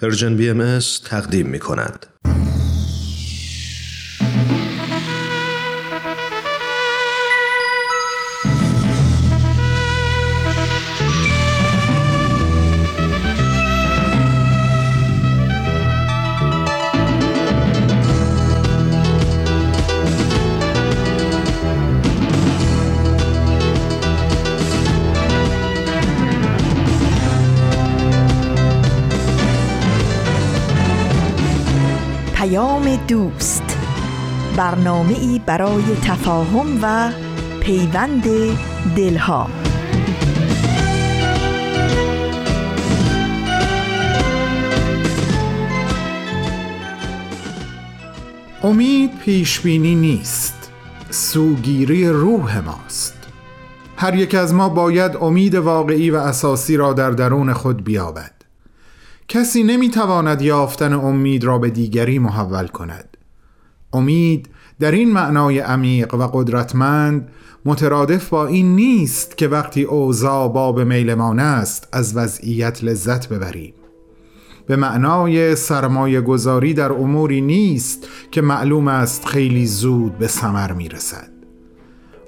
پرژن بی ام تقدیم می کند. برنامه ای برای تفاهم و پیوند دلها. امید پیشبینی نیست. سوگیری روح ماست. هر یک از ما باید امید واقعی و اساسی را در درون خود بیابد. کسی نمی‌تواند یافتن امید را به دیگری محول کند. امید در این معنای عمیق و قدرتمند مترادف با این نیست که وقتی اوضاع باب میلمان است از وضعیت لذت ببریم. به معنای سرمایه گذاری در اموری نیست که معلوم است خیلی زود به ثمر می‌رسد.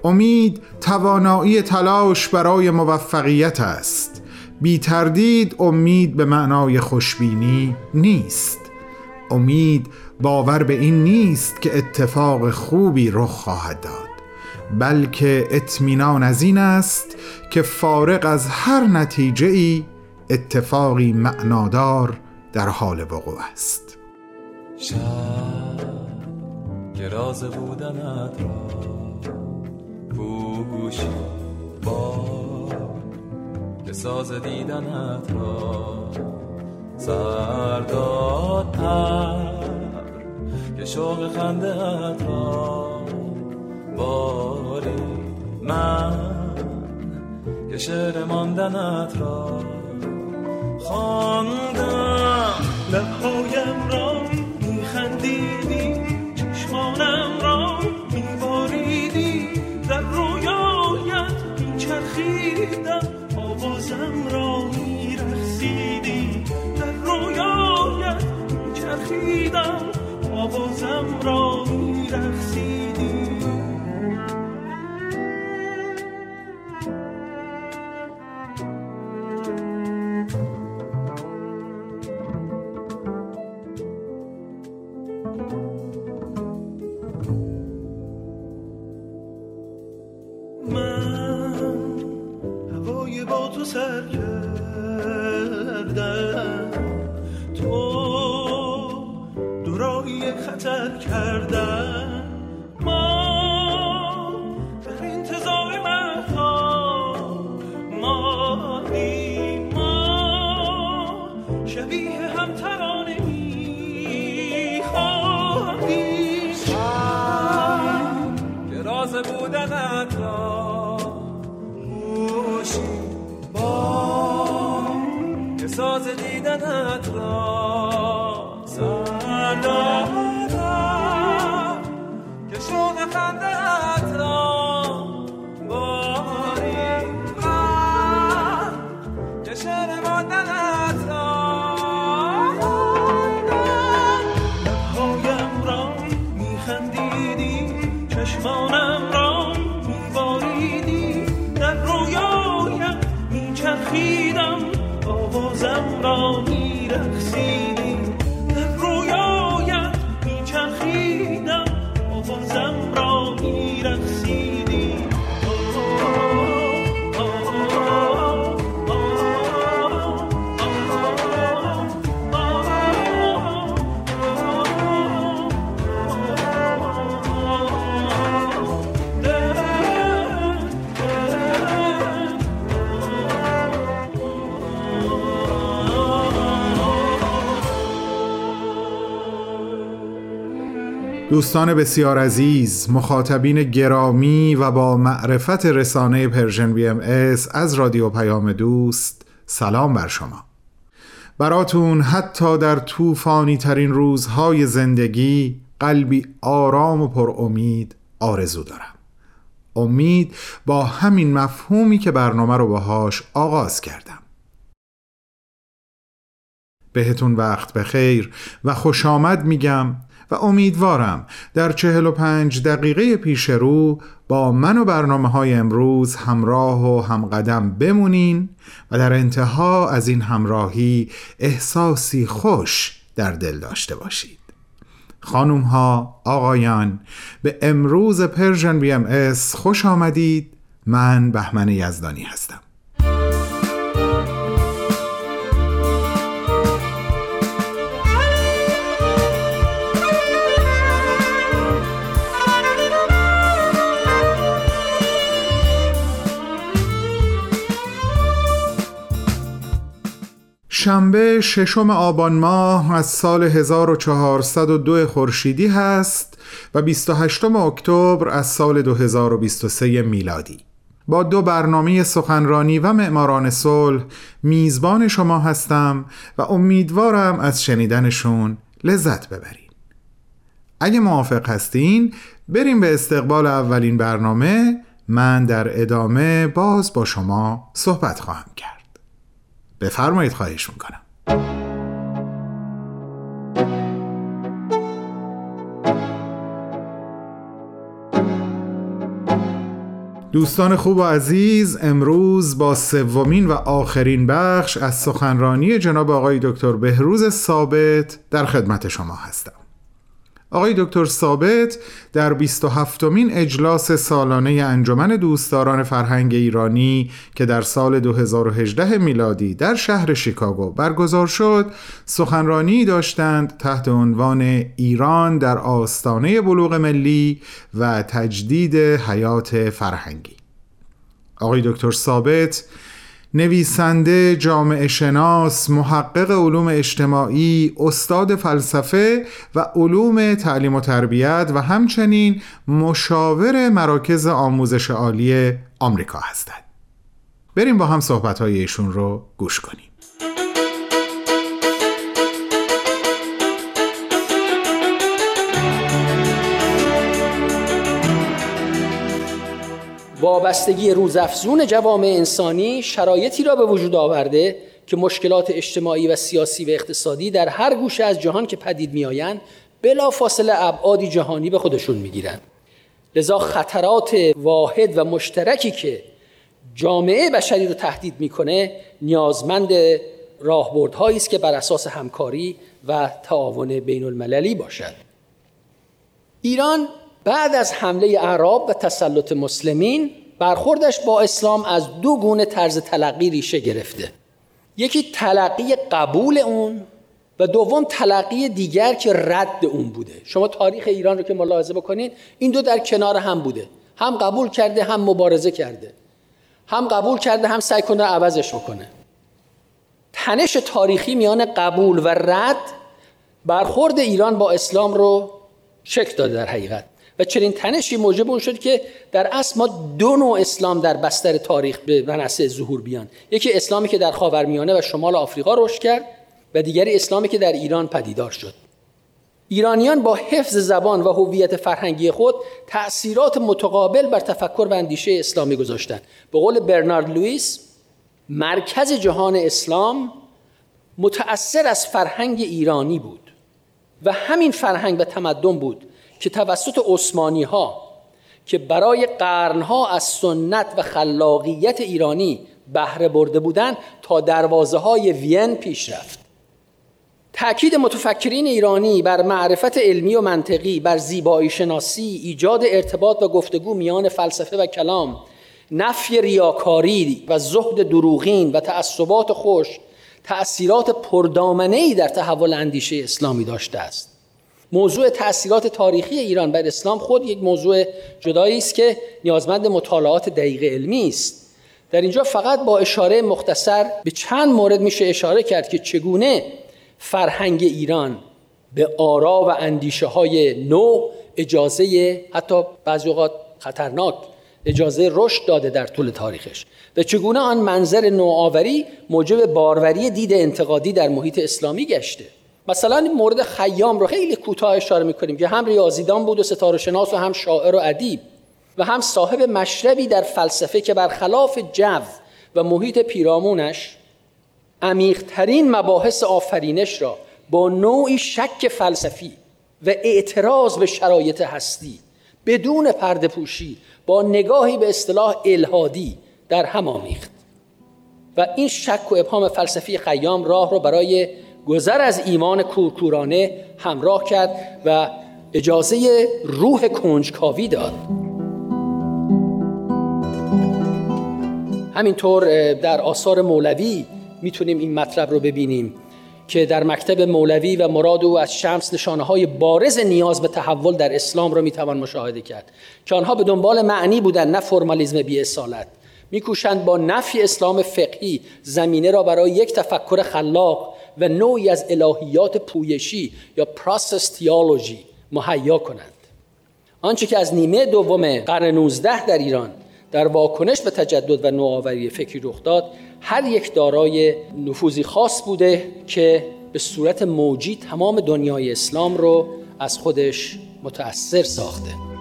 امید توانایی تلاش برای موفقیت است. بی تردید امید به معنای خوشبینی نیست. امید باور به این نیست که اتفاق خوبی رخ خواهد داد. بلکه اطمینان از این است که فارغ از هر نتیجه ای اتفاقی معنادار در حال وقوع است. بودنت را با که ساز دیدنت را پر که شوق خنده را باری من که شعر ماندنت را خواندم. لبهایم را میخندیدی چشمانم را میباریدی در رویایت میچرخیدم آوازم را میرخسیدی میچرخیدم آوازم را میرخسیدی دوستان بسیار عزیز مخاطبین گرامی و با معرفت رسانه Persian BMS رادیو پیام دوست سلام بر شما. براتون حتی در طوفانی ترین روزهای زندگی قلبی آرام و پر امید آرزو دارم. امید با همین مفهومی که برنامه رو باهاش آغاز کردم. بهتون وقت بخیر و خوش آمد میگم و امیدوارم در چهل و پنج دقیقه پیش رو با من و برنامه های امروز همراه و همقدم بمونین و در انتها از این همراهی احساسی خوش در دل داشته باشید. خانوم ها آقایان به امروز Persian BMS خوش آمدید. من بهمن یزدانی هستم. شنبه ششم آبان ماه از سال 1402 خورشیدی هست و 28 اکتبر از سال 2023 میلادی. با دو برنامه سخنرانی و معماران صلح میزبان شما هستم و امیدوارم از شنیدنشون لذت ببرید اگه موافق هستین بریم به استقبال اولین برنامه. من در ادامه باز با شما صحبت خواهم کرد. بفرمایید خواهش می‌کنم. دوستان خوب و عزیز امروز با سومین و آخرین بخش از سخنرانی جناب آقای دکتر بهروز ثابت در خدمت شما هستم. آقای دکتر ثابت در 27 مین اجلاس سالانه انجمن دوستداران فرهنگ ایرانی که در سال 2018 میلادی در شهر شیکاگو برگزار شد سخنرانی داشتند تحت عنوان ایران در آستانه بلوغ ملی و تجدید حیات فرهنگی. آقای دکتر ثابت نویسنده، جامعه شناس، محقق علوم اجتماعی، استاد فلسفه و علوم تعلیم و تربیت و همچنین مشاور مراکز آموزش عالی آمریکا هستند. بریم با هم صحبت ایشون رو گوش کنیم. وابستگی روزافزون جوامع انسانی شرایطی را به وجود آورده که مشکلات اجتماعی و سیاسی و اقتصادی در هر گوشه از جهان که پدید میآیند بلا فاصله ابعادی جهانی به خودشون می‌گیرند. لذا خطرات واحد و مشترکی که جامعه بشری رو تهدید می‌کنه نیازمند راهبردهایی است که بر اساس همکاری و تعاون بین المللی باشد. ایران بعد از حمله اعراب و تسلط مسلمین برخوردش با اسلام از دو گونه طرز تلقی ریشه گرفته. یکی تلقی قبول اون و دوم تلقی دیگر که رد اون بوده. شما تاریخ ایران رو که ملاحظه بکنید این دو در کنار هم بوده. هم قبول کرده هم مبارزه کرده. هم قبول کرده هم سعی کنه عوضش بکنه. تنش تاریخی میان قبول و رد برخورد ایران با اسلام رو شک داده در حقیقت. و چنین تنشی موجب اون شد که در اصل ما دو نوع اسلام در بستر تاریخ به منصه ظهور بیان. یکی اسلامی که در خاورمیانه و شمال آفریقا رشد کرد و دیگری اسلامی که در ایران پدیدار شد. ایرانیان با حفظ زبان و هویت فرهنگی خود تأثیرات متقابل بر تفکر و اندیشه اسلامی گذاشتند. به قول برنارد لوئیس مرکز جهان اسلام متأثر از فرهنگ ایرانی بود و همین فرهنگ و تمدن بود که توسط عثمانی ها که برای قرنها از سنت و خلاقیت ایرانی بهره برده بودند تا دروازه های وین پیش رفت. تأکید متفکرین ایرانی بر معرفت علمی و منطقی بر زیبایی شناسی ایجاد ارتباط و گفتگو میان فلسفه و کلام نفی ریاکاری و زهد دروغین و تعصبات خوش تأثیرات پردامنه در تحول اندیشه اسلامی داشته است. موضوع تاثیرات تاریخی ایران بر اسلام خود یک موضوع جدایی است که نیازمند مطالعات دقیق علمی است. در اینجا فقط با اشاره مختصر به چند مورد میشه اشاره کرد که چگونه فرهنگ ایران به آرا و اندیشه های نو اجازه حتی بعضی اوقات خطرناک اجازه رشد داده در طول تاریخش و چگونه آن منظر نوآوری موجب باروری دید انتقادی در محیط اسلامی گشته. مثلا این مورد خیام رو خیلی کوتاه اشاره می‌کنیم که هم ریاضیدان بود و ستاره شناس و هم شاعر و ادیب و هم صاحب مشربی در فلسفه که برخلاف جو و محیط پیرامونش عمیقترین مباحث آفرینش را با نوعی شک فلسفی و اعتراض به شرایط هستی بدون پرده پوشی با نگاهی به اصطلاح الهادی در هم آمیخت. و این شک و ابهام فلسفی خیام راه را برای گذر از ایمان کورکورانه همراه کرد و اجازه روح کنجکاوی داد. همینطور در آثار مولوی می‌تونیم این مطلب رو ببینیم که در مکتب مولوی و مراد او از شمس نشانه های بارز نیاز به تحول در اسلام را می‌توان مشاهده کرد که آنها به دنبال معنی بودند نه فرمالیزم بی اصالت. میکوشند با نفی اسلام فقهی زمینه را برای یک تفکر خلاق و نوعی از الهیات پویشی یا process theology مهیا کنند. آنچه که از نیمه دوم قرن 19 در ایران در واکنش به تجدد و نوآوری فکری رخ داد هر یک دارای نفوذی خاص بوده که به صورت موجی تمام دنیای اسلام رو از خودش متأثر ساخته.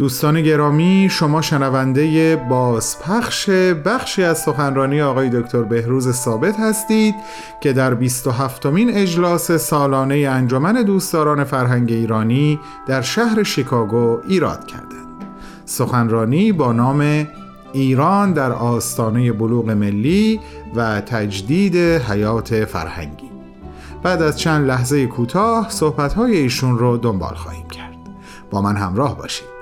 دوستان گرامی شما شنونده بازپخش بخشی از سخنرانی آقای دکتر بهروز ثابت هستید که در 27 مین اجلاس سالانه انجمن دوستداران فرهنگ ایرانی در شهر شیکاگو ایراد کردند. سخنرانی با نام ایران در آستانه بلوغ ملی و تجدید حیات فرهنگی. بعد از چند لحظه کوتاه صحبت‌های ایشون رو دنبال خواهیم کرد. با من همراه باشید.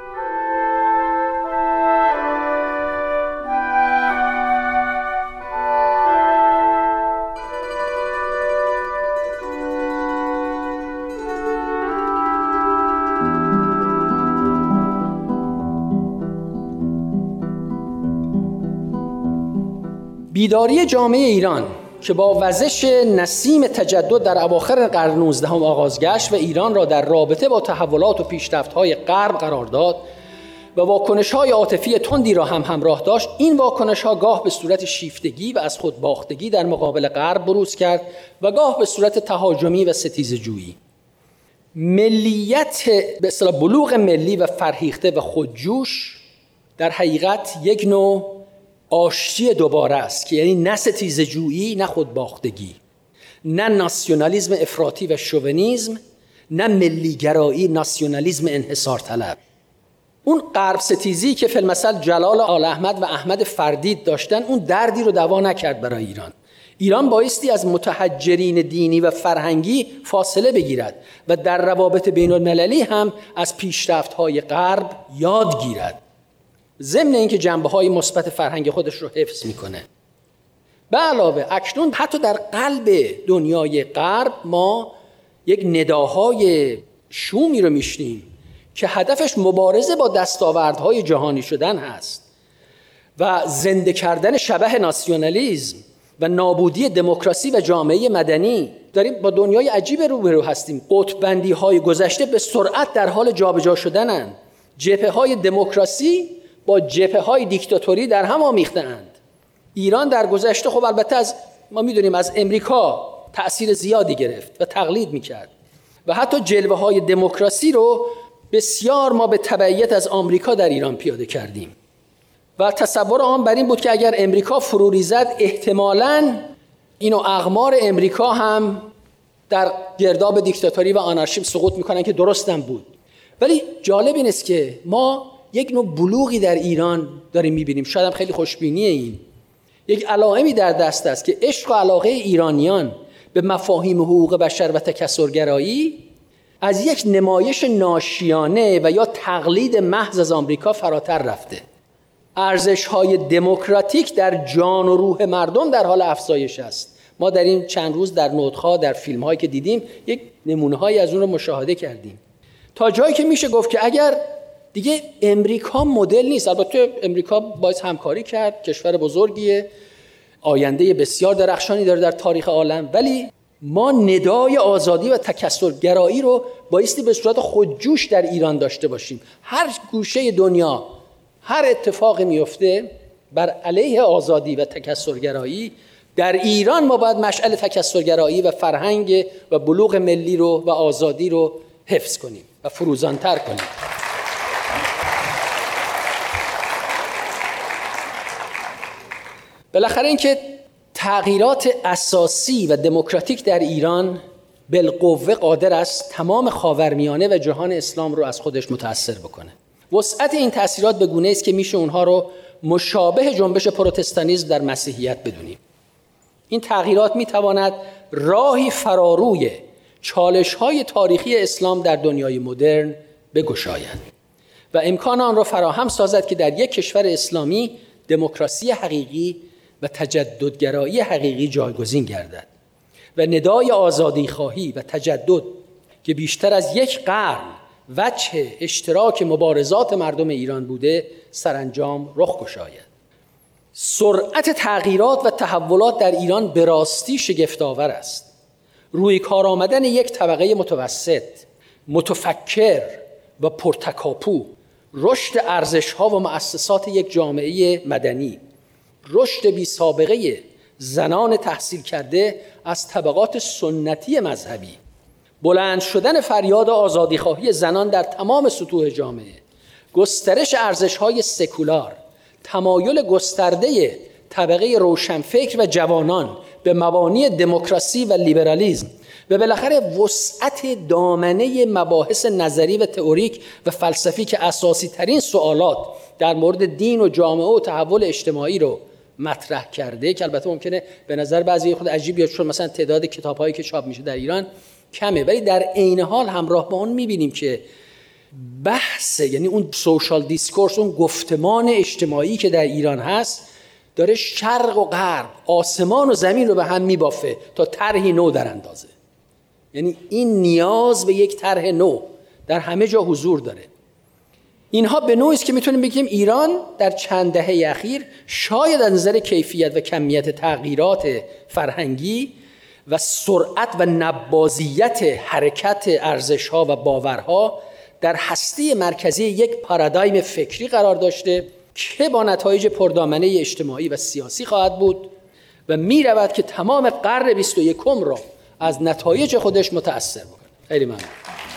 بیداری جامعه ایران که با وزش نسیم تجدد در اواخر قرن 19 آغاز گشت و ایران را در رابطه با تحولات و پیشرفت‌های غرب قرار داد و واکنش های عاطفی تندی را هم همراه داشت این واکنش ها گاه به صورت شیفتگی و از خود باختگی در مقابل غرب بروز کرد و گاه به صورت تهاجمی و ستیز جویی. ملیت به بلوغ ملی و فرهیخته و خودجوش در حقیقت یک نوع آشتی دوباره است که یعنی نه ستیز جویی نه خودباختگی نه ناسیونالیزم افراطی و شوونیزم نه ملیگرایی ناسیونالیزم انحصار طلب. اون غرب ستیزی که فیلمسل جلال آل احمد و احمد فردید داشتن اون دردی رو دوا نکرد برای ایران. ایران بایستی از متحجرین دینی و فرهنگی فاصله بگیرد و در روابط بین المللی هم از پیشرفت های غرب یاد گیرد. ضمن اینکه جنبه های مثبت فرهنگ خودش رو حفظ می‌کنه. به علاوه اکنون حتی در قلب دنیای غرب ما یک نداهای شومی رو میشنیم که هدفش مبارزه با دستاوردهای جهانی شدن هست و زنده کردن شبه ناسیونالیزم و نابودی دموکراسی و جامعه مدنی. داریم با دنیای عجیب روبرو هستیم. قطبندی های گذشته به سرعت در حال جابجا شدنند جبهه های دموکراسی با جبهه های دیکتاتوری در هم آمیخته اند ایران در گذشته خب البته از ما می‌دونیم از امریکا تأثیر زیادی گرفت و تقلید می‌کرد. و حتی جلوه های دموکراسی رو بسیار ما به تبعیت از آمریکا در ایران پیاده کردیم. و تصور آن بر این بود که اگر امریکا فروری زد احتمالاً اینو اغمار امریکا هم در گرداب دیکتاتوری و آنارشیم سقوط می‌کنن که درستم بود. ولی جالب این است که ما یک نوع بلوغی در ایران داریم می‌بینیم. شاید هم خیلی خوشبینی این. یک علائمی در دست است که عشق و علاقه ایرانیان به مفاهیم حقوق بشر و تکسرگرایی از یک نمایش ناشیانه و یا تقلید محض از آمریکا فراتر رفته. ارزش های دموکراتیک در جان و روح مردم در حال افزایش است. ما در این چند روز در نوتخا در فیلم هایی که دیدیم یک نمونه هایی از اون رو مشاهده کردیم. تا جایی که میشه گفت که اگر دیگه امریکا مدل نیست. البته امریکا باید همکاری کرد. کشور بزرگیه. آینده بسیار درخشانی داره در تاریخ عالم. ولی ما ندای آزادی و تکسرگرایی رو بایستی به صورت خودجوش در ایران داشته باشیم. هر گوشه دنیا هر اتفاقی میفته بر علیه آزادی و تکسرگرایی در ایران ما باید مشعل تکسرگرایی و فرهنگ و بلوغ ملی رو و آزادی رو حفظ کنیم و فروزانتر کنیم. بالاخره اینکه تغییرات اساسی و دموکراتیک در ایران بالقوه قادر است تمام خاورمیانه و جهان اسلام رو از خودش متأثر بکنه. وسعت این تاثیرات به گونه است که میشه اونها رو مشابه جنبش پروتستانیسم در مسیحیت بدونیم. این تغییرات می‌تواند راهی فراروی چالش های تاریخی اسلام در دنیای مدرن بگشاید و امکان آن را فراهم سازد که در یک کشور اسلامی دموکراسی حقیقی و تجددگرایی حقیقی جایگزین گردد و ندای آزادی خواهی و تجدد که بیشتر از یک قرن وجه اشتراک مبارزات مردم ایران بوده سرانجام رخ گشاید. سرعت تغییرات و تحولات در ایران به راستی شگفتآور است. روی کار آمدن یک طبقه متوسط متفکر و پرتکاپو رشد ارزش ها و مؤسسات یک جامعه مدنی رشد بی سابقه زنان تحصیل کرده از طبقات سنتی مذهبی. بلند شدن فریاد آزادیخواهی زنان در تمام سطوح جامعه گسترش ارزش های سکولار تمایل گسترده طبقه روشنفکر و جوانان به مبانی دموکراسی و لیبرالیزم و بالاخره وسعت دامنه مباحث نظری و تئوریک و فلسفی که اساسی ترین سوالات در مورد دین و جامعه و تحول اجتماعی رو مطرح کرده که البته ممکنه به نظر بعضی خود عجیب بیاد چون مثلا تعداد کتابهایی که چاپ میشه در ایران کمه. ولی در عین حال همراه با اون می‌بینیم که بحث یعنی اون social discourse اون گفتمان اجتماعی که در ایران هست داره شرق و غرب آسمان و زمین رو به هم میبافه تا طرحی نو در اندازد. یعنی این نیاز به یک طرح نو در همه جا حضور داره. اینها به نوعی که می‌تونیم بگیم ایران در چند دهه اخیر شاید از نظر کیفیت و کمیت تغییرات فرهنگی و سرعت و نبازیت حرکت ارزشها و باورها در هسته مرکزی یک پارادایم فکری قرار داشته که با نتایج پردامنه اجتماعی و سیاسی خواهد بود و می رود که تمام قرن 21 را از نتایج خودش متأثر بکنه خیلی ممنون.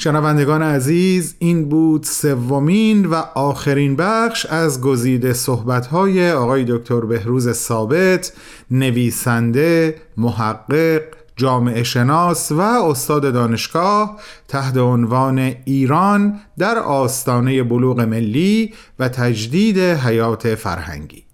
شنوندگان عزیز این بود سومین و آخرین بخش از گزیده صحبت‌های آقای دکتر بهروز ثابت نویسنده محقق جامعه شناس و استاد دانشگاه تحت عنوان ایران در آستانه بلوغ ملی و تجدید حیات فرهنگی.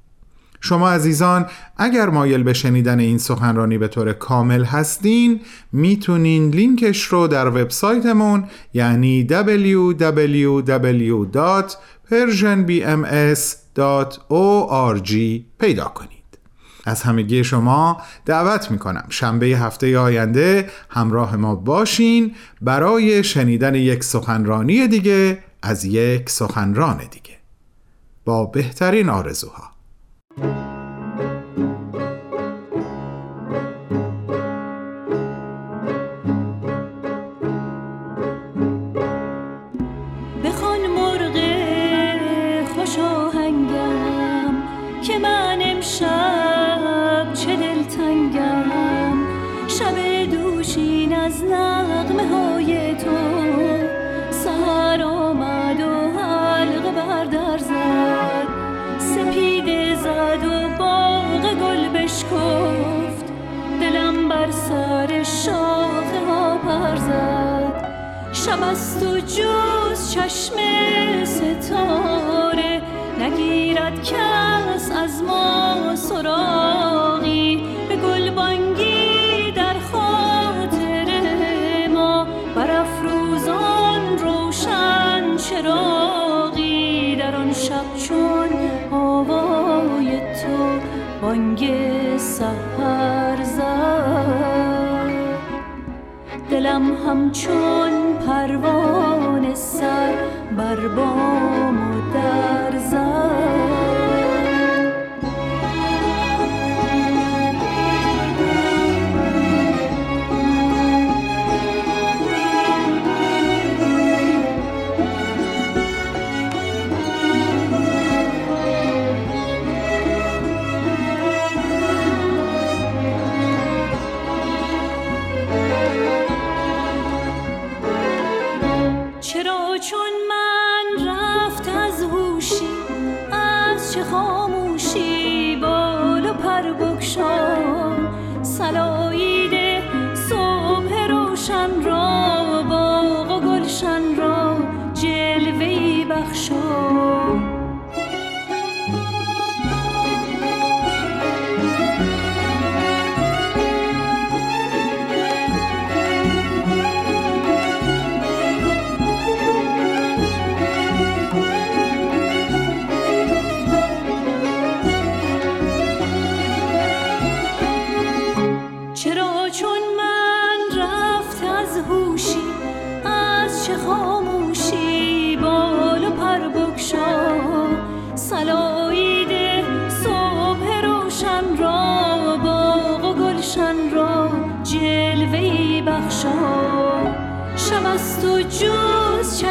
شما عزیزان اگر مایل به شنیدن این سخنرانی به طور کامل هستین می‌تونین لینکش رو در وبسایتمون یعنی www.persianbms.org پیدا کنید. از همگی شما دعوت می‌کنم شنبه هفته آینده همراه ما باشین برای شنیدن یک سخنرانی دیگه از یک سخنران دیگه. با بهترین آرزوها. Música شب است و جز چشم ستاره نگیرد کس از ما سراغی. به گلبانگی در خاطر ما برافروزان روشن چراغی. در آن شب چون آوای تو بانگ همچون پروانه سر بر بام و در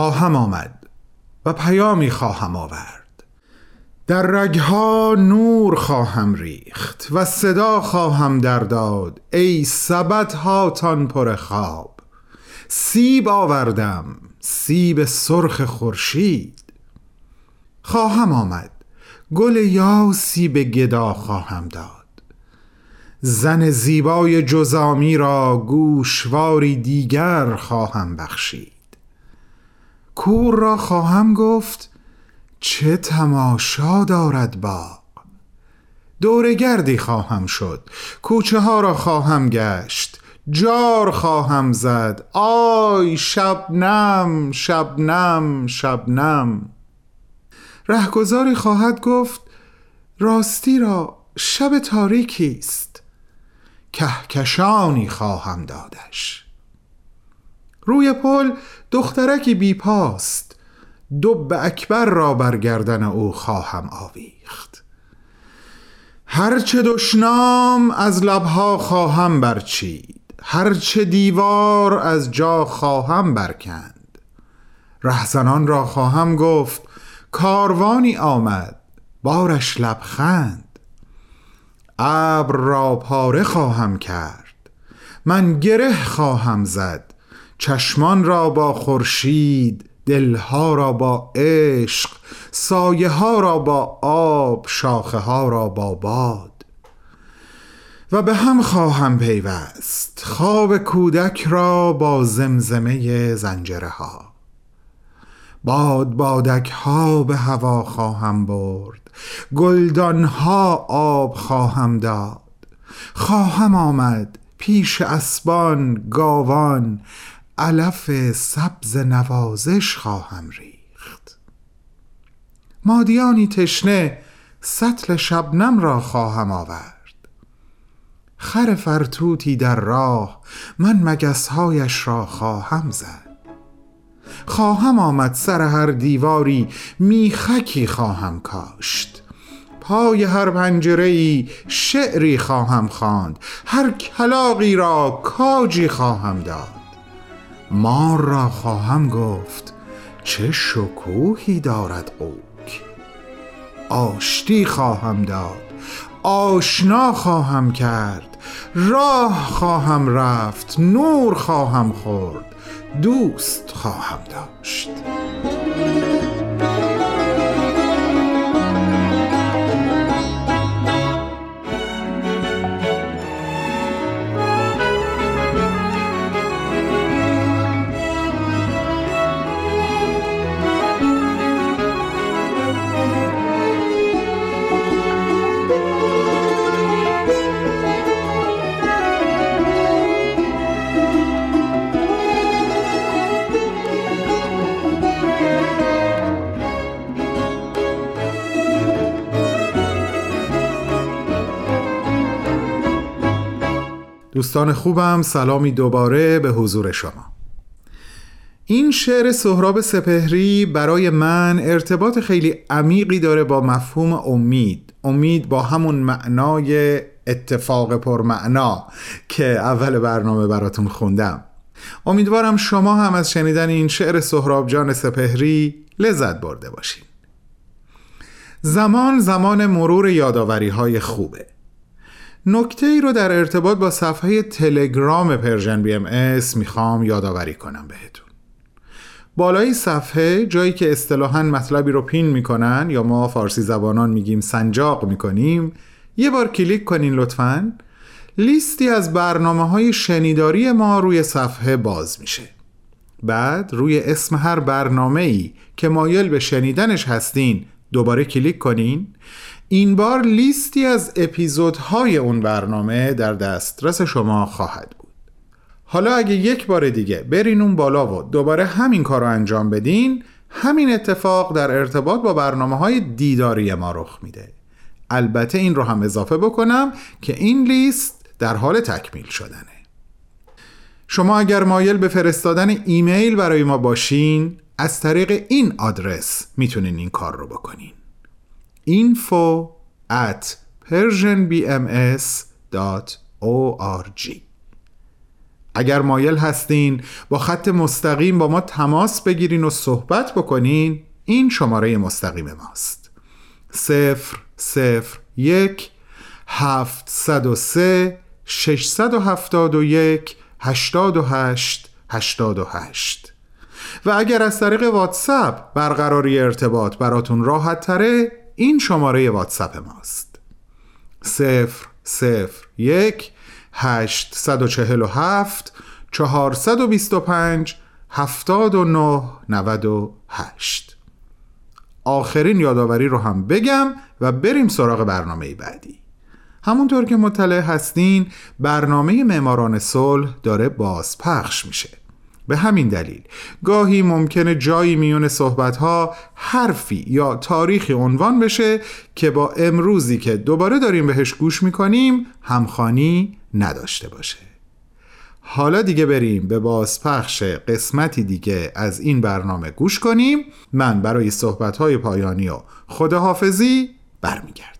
خواهم آمد و پیامی خواهم آورد. در رگها نور خواهم ریخت و صدا خواهم در داد ای سبت هاتان پر خواب. سیب آوردم سیب سرخ خورشید. خواهم آمد گل یاسی به گدا خواهم داد. زن زیبای جزامی را گوشواری دیگر خواهم بخشید. کور را خواهم گفت چه تماشا دارد باغ. دورگردی خواهم شد کوچه ها را خواهم گشت جار خواهم زد آی شبنم شبنم شبنم. رهگذاری خواهد گفت راستی را شب تاریکی است. کهکشانی خواهم دادش. روی پل دخترکی بیپاست دب اکبر را بر گردن او خواهم آویخت. هرچه دشنام از لبها خواهم برچید. هرچه دیوار از جا خواهم برکند. رهزنان را خواهم گفت کاروانی آمد بارش لبخند. ابر را پاره خواهم کرد من گره خواهم زد. چشمان را با خورشید دلها را با عشق سایه ها را با آب شاخه ها را با باد. و به هم خواهم پیوست خواب کودک را با زمزمه زنجره ها باد بادک ها به هوا خواهم برد گلدان ها آب خواهم داد. خواهم آمد پیش اسبان گاوان علف سبز نوازش خواهم ریخت. مادیانی تشنه سطل شبنم را خواهم آورد. خر فرتوتی در راه من مگسهایش را خواهم زد. خواهم آمد سر هر دیواری میخکی خواهم کاشت. پای هر پنجره ای شعری خواهم خواند. هر کلاقی را کاجی خواهم داد. مار را خواهم گفت چه شکوهی دارد قوک آشتی خواهم داد آشنا خواهم کرد راه خواهم رفت نور خواهم خورد دوست خواهم داشت. دوستان خوبم سلامی دوباره به حضور شما. این شعر سهراب سپهری برای من ارتباط خیلی عمیقی داره با مفهوم امید. امید با همون معنای اتفاق پرمعنا که اول برنامه براتون خوندم. امیدوارم شما هم از شنیدن این شعر سهراب جان سپهری لذت برده باشین. زمان زمان مرور یاداوری های خوبه. نکته ای رو در ارتباط با صفحه تلگرام Persian BMS می‌خوام یادآوری کنم بهتون. بالای صفحه جایی که اصطلاحا مطلبی رو pin می‌کنن یا ما فارسی زبانان میگیم سنجاق می‌کنیم یه بار کلیک کنین لطفا. لیستی از برنامه های شنیداری ما روی صفحه باز میشه. بعد روی اسم هر برنامه ای که مایل به شنیدنش هستین دوباره کلیک کنین. این بار لیستی از اپیزودهای اون برنامه در دسترس شما خواهد بود. حالا اگه یک بار دیگه برین اون بالا و دوباره همین کار رو انجام بدین همین اتفاق در ارتباط با برنامه های دیداری ما رخ میده. البته این رو هم اضافه بکنم که این لیست در حال تکمیل شدنه. شما اگر مایل به فرستادن ایمیل برای ما باشین از طریق این آدرس می‌تونین این کار رو بکنین. Info at persianbms.org اگر مایل هستین با خط مستقیم با ما تماس بگیرین و صحبت بکنین این شماره مستقیم ماست. صفر صفر یک هفت صد و سه ششصد و هفتاد و یک هشتاد و هشت هشتاد و هشت. و اگر از طریق واتساپ برقراری ارتباط براتون راحت تره این شماره واتساپ ماست. صفر صفر یک هشت صد و چهل و هفت چهارصد و بیست و پنج هفتاد و نه نود و هشت. آخرین یادآوری رو هم بگم و بریم سراغ برنامه بعدی. همونطور که مطلع هستین برنامه معماران صلح داره بازپخش میشه. به همین دلیل. گاهی ممکنه جایی میون صحبتها حرفی یا تاریخی عنوان بشه که با امروزی که دوباره داریم بهش گوش می‌کنیم همخانی نداشته باشه. حالا دیگه بریم به بازپخش قسمتی دیگه از این برنامه گوش کنیم. من برای صحبتهای پایانی و خداحافظی برمیگردم.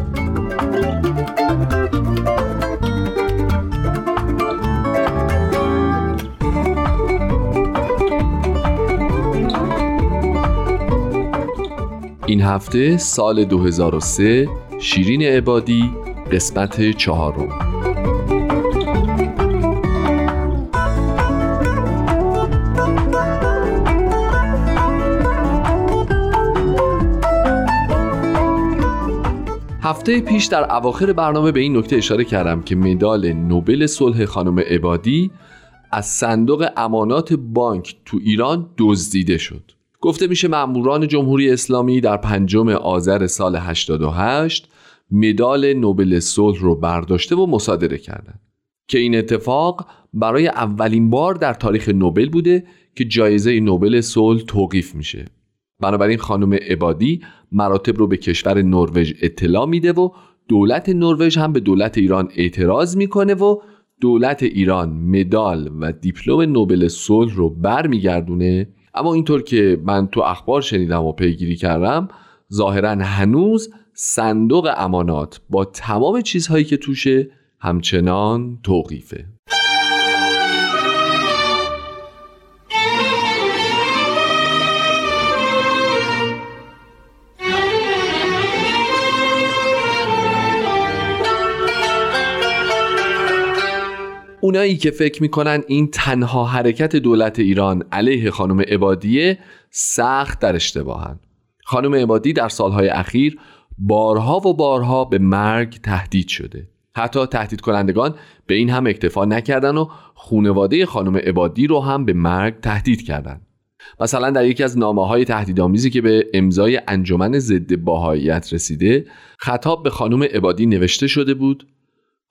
این هفته سال 2003 شیرین عبادی قسمت چهارم. هفته پیش در اواخر برنامه به این نکته اشاره کردم که مدال نوبل صلح خانم عبادی از صندوق امانات بانک تو ایران دزدیده شد. گفته میشه ماموران جمهوری اسلامی در پنجم آذر سال 88 مدال نوبل صلح رو برداشته و مصادره کردند که این اتفاق برای اولین بار در تاریخ نوبل بوده که جایزه نوبل صلح توقیف میشه. بنابراین خانم عبادی مراتب رو به کشور نروژ اطلاع میده و دولت نروژ هم به دولت ایران اعتراض می‌کنه و دولت ایران مدال و دیپلم نوبل صلح رو برمیگردونه اما اینطور که من تو اخبار شنیدم و پیگیری کردم ظاهرا هنوز صندوق امانات با تمام چیزهایی که توشه همچنان توقیفه. اونایی که فکر می‌کنن این تنها حرکت دولت ایران علیه خانم عبادیه سخت در اشتباهن خانم عبادی در سالهای اخیر بارها و بارها به مرگ تهدید شده حتی تهدید کنندگان به این هم اکتفا نکردن و خونواده خانم عبادی رو هم به مرگ تهدید کردند. مثلا در یکی از نامه های تهدیدآمیزی که به امضای انجمن ضد باهاییت رسیده خطاب به خانم عبادی نوشته شده بود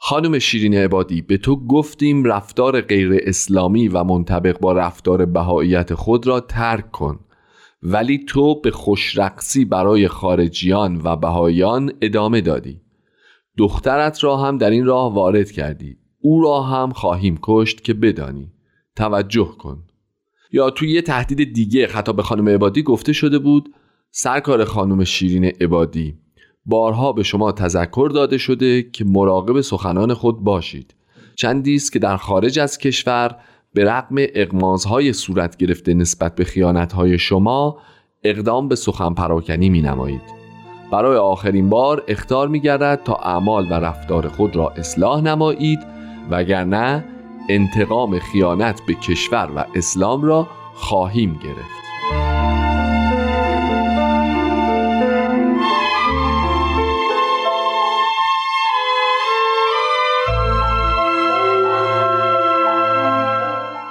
خانم شیرین عبادی به تو گفتیم رفتار غیر اسلامی و منطبق با رفتار بهاییت خود را ترک کن. ولی تو به خوشرقصی برای خارجیان و بهاییان ادامه دادی. دخترت را هم در این راه وارد کردی. او را هم خواهیم کشت که بدانی. توجه کن. یا توی یه تهدید دیگه خطاب به خانم عبادی گفته شده بود سرکار خانم شیرین عبادی بارها به شما تذکر داده شده که مراقب سخنان خود باشید. چندی است که در خارج از کشور به رغم اقمازهای صورت گرفته نسبت به خیانتهای شما اقدام به سخن پراکنی می نمایید برای آخرین بار اختار می گردد تا اعمال و رفتار خود را اصلاح نمایید وگرنه انتقام خیانت به کشور و اسلام را خواهیم گرفت.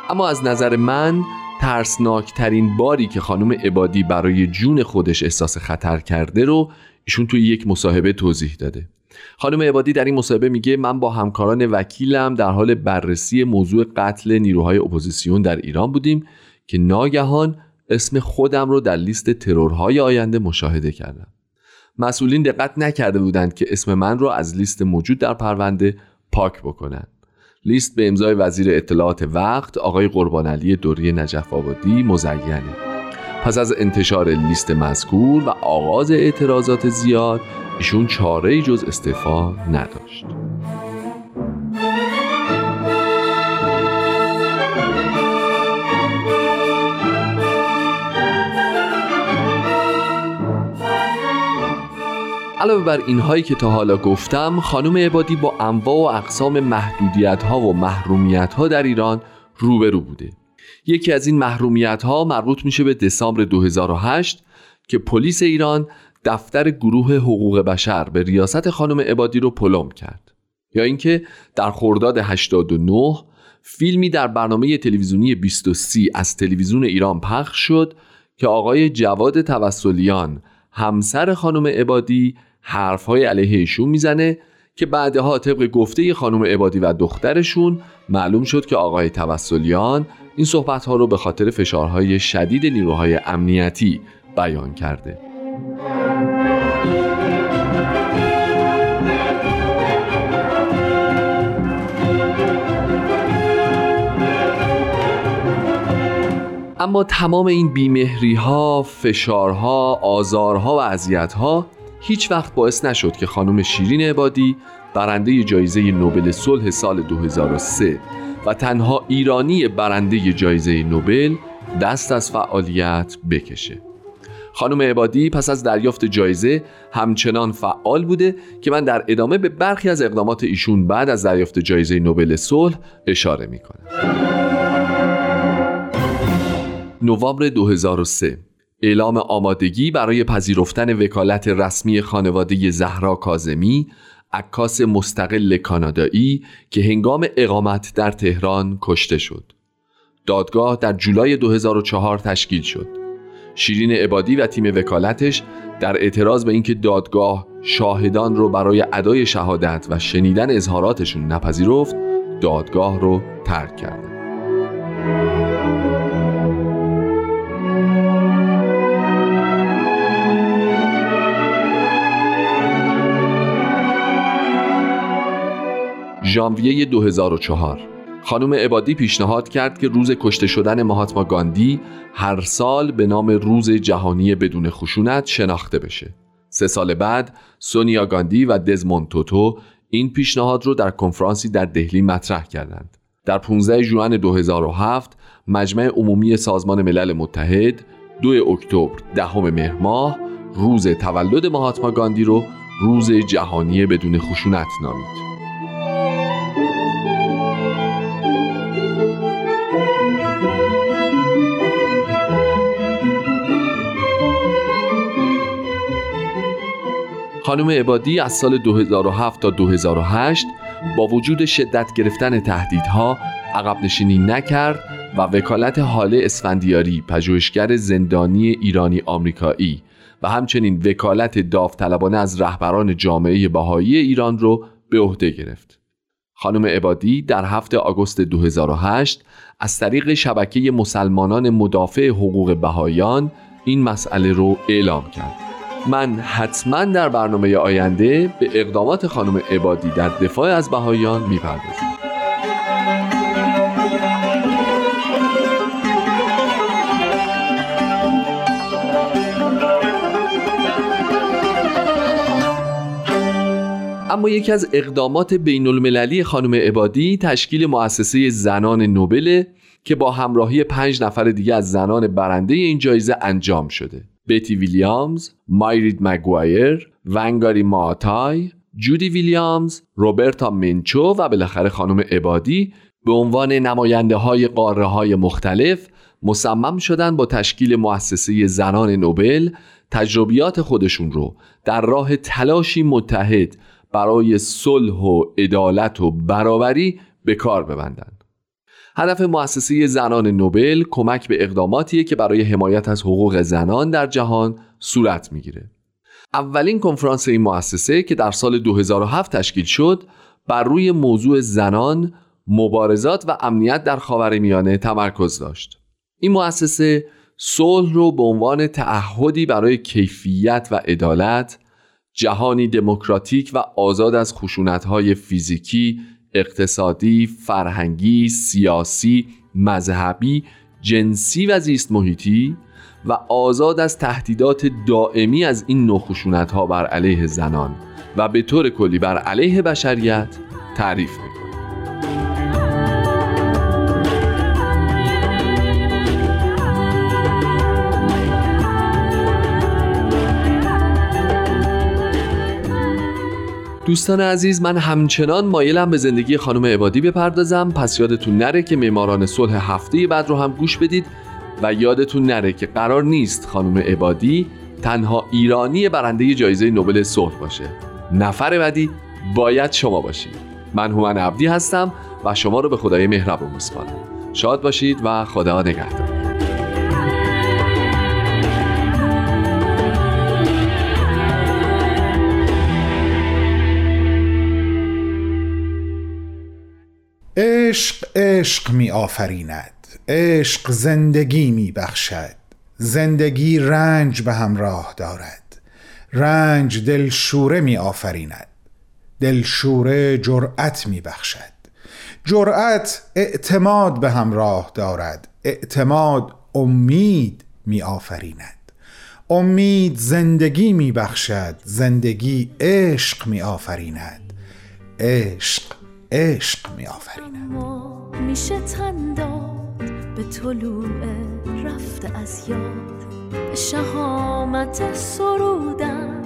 اما از نظر من ترسناکترین باری که خانم عبادی برای جون خودش احساس خطر کرده رو ایشون توی یک مصاحبه توضیح داده. خانم عبادی در این مصاحبه میگه من با همکاران وکیلم در حال بررسی موضوع قتل نیروهای اپوزیسیون در ایران بودیم که ناگهان اسم خودم رو در لیست ترورهای آینده مشاهده کردم. مسئولین دقت نکرده بودند که اسم من رو از لیست موجود در پرونده پاک بکنند. لیست به امضای وزیر اطلاعات وقت آقای قربان علی دوری نجف آبادی مزینه. پس از انتشار لیست مذکور و آغاز اعتراضات زیاد ایشون چاره جز استعفا نداشت. علاوه بر اینهایی که تا حالا گفتم خانم عبادی با انواع و اقسام محدودیت ها و محرومیت ها در ایران روبرو بوده. یکی از این محرومیت ها مربوط میشه به دسامبر 2008 که پلیس ایران دفتر گروه حقوق بشر به ریاست خانم عبادی رو پلم کرد. یا اینکه در خرداد 89 فیلمی در برنامه تلویزیونی 23 از تلویزیون ایران پخش شد که آقای جواد توسلیان همسر خانم عبادی حرفهای علیه ایشون می‌زنه که بعدها طبق گفته خانم عبادی و دخترشون معلوم شد که آقای توسلیان این صحبت ها رو به خاطر فشارهای شدید نیروهای امنیتی بیان کرده. اما تمام این بیمهری ها، فشارها، آزارها و اذیتها هیچ وقت باعث نشد که خانم شیرین عبادی برنده جایزه نوبل صلح سال 2003 و تنها ایرانی برنده جایزه نوبل دست از فعالیت بکشه. خانم عبادی پس از دریافت جایزه همچنان فعال بوده که من در ادامه به برخی از اقدامات ایشون بعد از دریافت جایزه نوبل صلح اشاره می‌کنم. نوامبر 2003 اعلام آمادگی برای پذیرفتن وکالت رسمی خانواده زهرا کازمی عکاس مستقل کانادایی که هنگام اقامت در تهران کشته شد دادگاه در جولای 2004 تشکیل شد شیرین عبادی و تیم وکالتش در اعتراض به اینکه دادگاه شاهدان رو برای ادای شهادت و شنیدن اظهاراتشون نپذیرفت دادگاه رو ترک کردند. ژانویه 2004 خانم عبادی پیشنهاد کرد که روز کشته شدن مهاتما گاندی هر سال به نام روز جهانی بدون خشونت شناخته بشه. سه سال بعد سونیا گاندی و دزموند توتو این پیشنهاد رو در کنفرانسی در دهلی مطرح کردند. در 15 ژوئن 2007 مجمع عمومی سازمان ملل متحد 2 اکتبر دهم مهر ماه روز تولد مهاتما گاندی رو روز جهانی بدون خشونت نامید. خانم عبادی از سال 2007 تا 2008 با وجود شدت گرفتن تهدیدها عقب نشینی نکرد و وکالت حاله اسفندیاری پژوهشگر زندانی ایرانی آمریکایی و همچنین وکالت داوطلبانه از رهبران جامعه بهایی ایران رو به عهده گرفت. خانم عبادی در هفته آگوست 2008 از طریق شبکه مسلمانان مدافع حقوق بهایان این مسئله رو اعلام کرد. من حتما در برنامه آینده به اقدامات خانم عبادی در دفاع از بهایان می‌پردازم اما یکی از اقدامات بین المللی خانم عبادی تشکیل مؤسسه زنان نوبل که با همراهی پنج نفر دیگه از زنان برنده این جایزه انجام شده. بتی ویلیامز، مایرید مگوایر، ونگاری ماتای، جودی ویلیامز، روبرتا منچو و بالاخره خانم عبادی به عنوان نماینده های قاره های مختلف مصمم شدن با تشکیل مؤسسه زنان نوبل تجربیات خودشون رو در راه تلاشی متحد برای صلح و عدالت و برابری به کار ببندند. هدف مؤسسه زنان نوبل کمک به اقداماتیه که برای حمایت از حقوق زنان در جهان صورت می‌گیره. اولین کنفرانس این مؤسسه که در سال 2007 تشکیل شد بر روی موضوع زنان، مبارزات و امنیت در خاورمیانه تمرکز داشت. این مؤسسه صلح رو به عنوان تعهدی برای کیفیت و عدالت، جهانی دموکراتیک و آزاد از خشونت‌های فیزیکی، اقتصادی، فرهنگی، سیاسی، مذهبی، جنسی و زیست محیطی و آزاد از تهدیدات دائمی از این نوع ها بر علیه زنان و به طور کلی بر علیه بشریت تعریف می دوستان عزیز من همچنان مایلم به زندگی خانم عبادی بپردازم. پس یادتون نره که معماران صلح هفته بعد رو هم گوش بدید و یادتون نره که قرار نیست خانم عبادی تنها ایرانی برنده جایزه نوبل صلح باشه. نفر بعدی باید شما باشید. من هومن عبدی هستم و شما رو به خدای مهربون میسپارم. شاد باشید و خدا نگهدار. عشق عشق می آفریند عشق زندگی می بخشد زندگی رنج به همراه دارد رنج دلشوره می آفریند دلشوره جرأت می بخشد جرأت اعتماد به همراه دارد اعتماد امید می آفریند امید زندگی می بخشد زندگی عشق می آفریند عشق عشق می میشه تن داد به طلوع رفته از یاد. به شهامت سرودن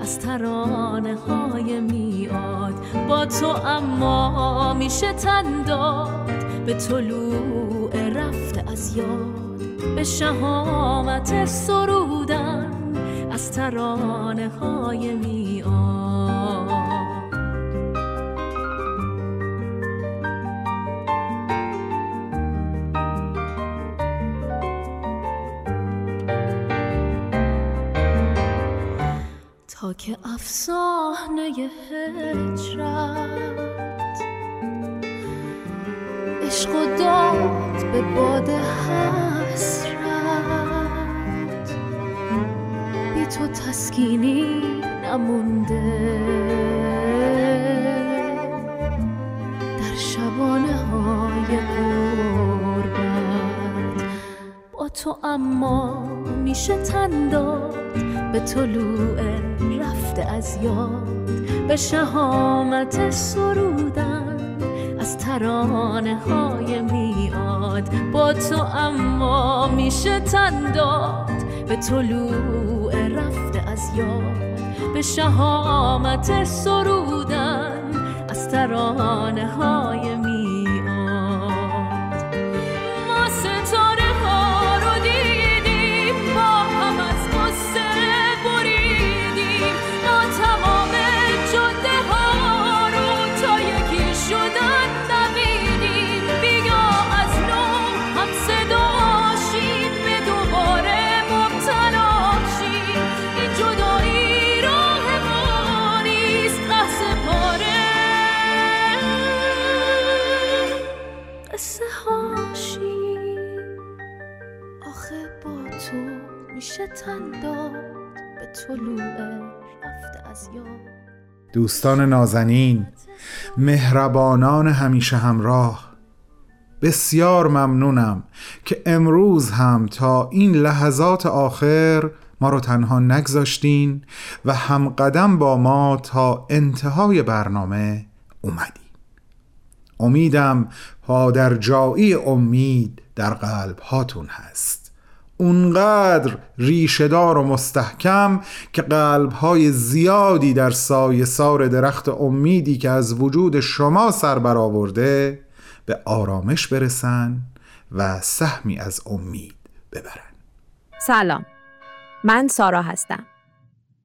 از ترانه های میاد. با تو اما میشه تن داد به طلوع رفته از یاد. به شهامت سرودن از ترانه های میاد. که افسانه هجرت. عشق و داد به باد حسرت. بی تو تسکینی نمونده. در شبانه های قربت با تو اما میشه تنداد به طلوع رفته از یاد به شهامت سرودن. از ترانه های میاد با تو اما میشه تن داد. به طلوع رفته از یاد به شهامت سرودن. از ترانه های میاد دوستان نازنین مهربانان همیشه همراه. بسیار ممنونم که امروز هم تا این لحظات آخر ما رو تنها نگذاشتین و هم قدم با ما تا انتهای برنامه اومدین. امیدم پادرجایی امید در قلب هاتون هست. اونقدر ریشهدار و مستحکم که قلب های زیادی در سایه سار درخت امیدی که از وجود شما سر برآورده به آرامش برسن و سهمی از امید ببرن. سلام. من سارا هستم.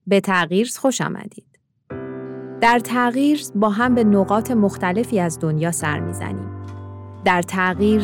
به تغییر خوش آمدید. در تغییر با هم به نقاط مختلفی از دنیا سر می‌زنیم. در تغییر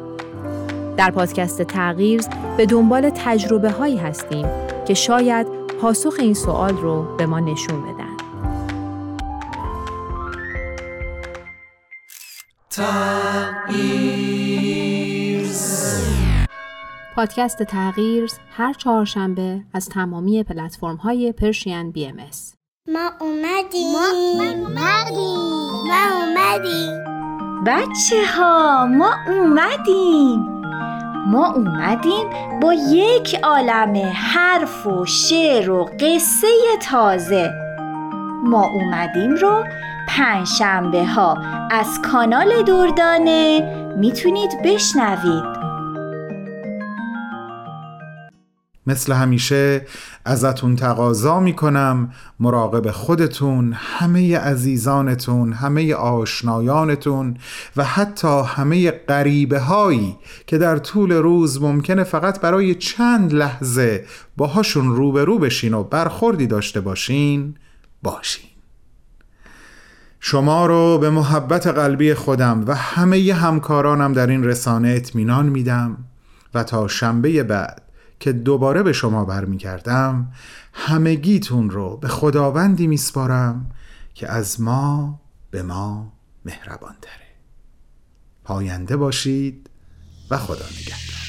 در پادکست تغییر به دنبال تجربه هایی هستیم که شاید پاسخ این سوال رو به ما نشون بدن. پادکست تغییر هر چهارشنبه از تمامی پلتفرم های پرشین بی ام اس. ما اومدیم. ما اومدیم. ما اومدیم. بچه ها ما اومدیم. ما اومدیم با یک عالم حرف و شعر و قصه تازه. ما اومدیم رو پنج شنبه ها از کانال دردانه می‌تونید بشنوید. مثل همیشه ازتون تقاضا می‌کنم مراقب خودتون همه عزیزانتون همه آشنایانتون و حتی همه غریبه هایی که در طول روز ممکنه فقط برای چند لحظه باهاشون روبرو بشین و برخوردی داشته باشین باشین. شما رو به محبت قلبی خودم و همه همکارانم در این رسانه اطمینان میدم و تا شنبه بعد که دوباره به شما برمیگردم همگیتون رو به خداوندی میسپارم که از ما به ما مهربان تره پاینده باشید و خدا نگهدار.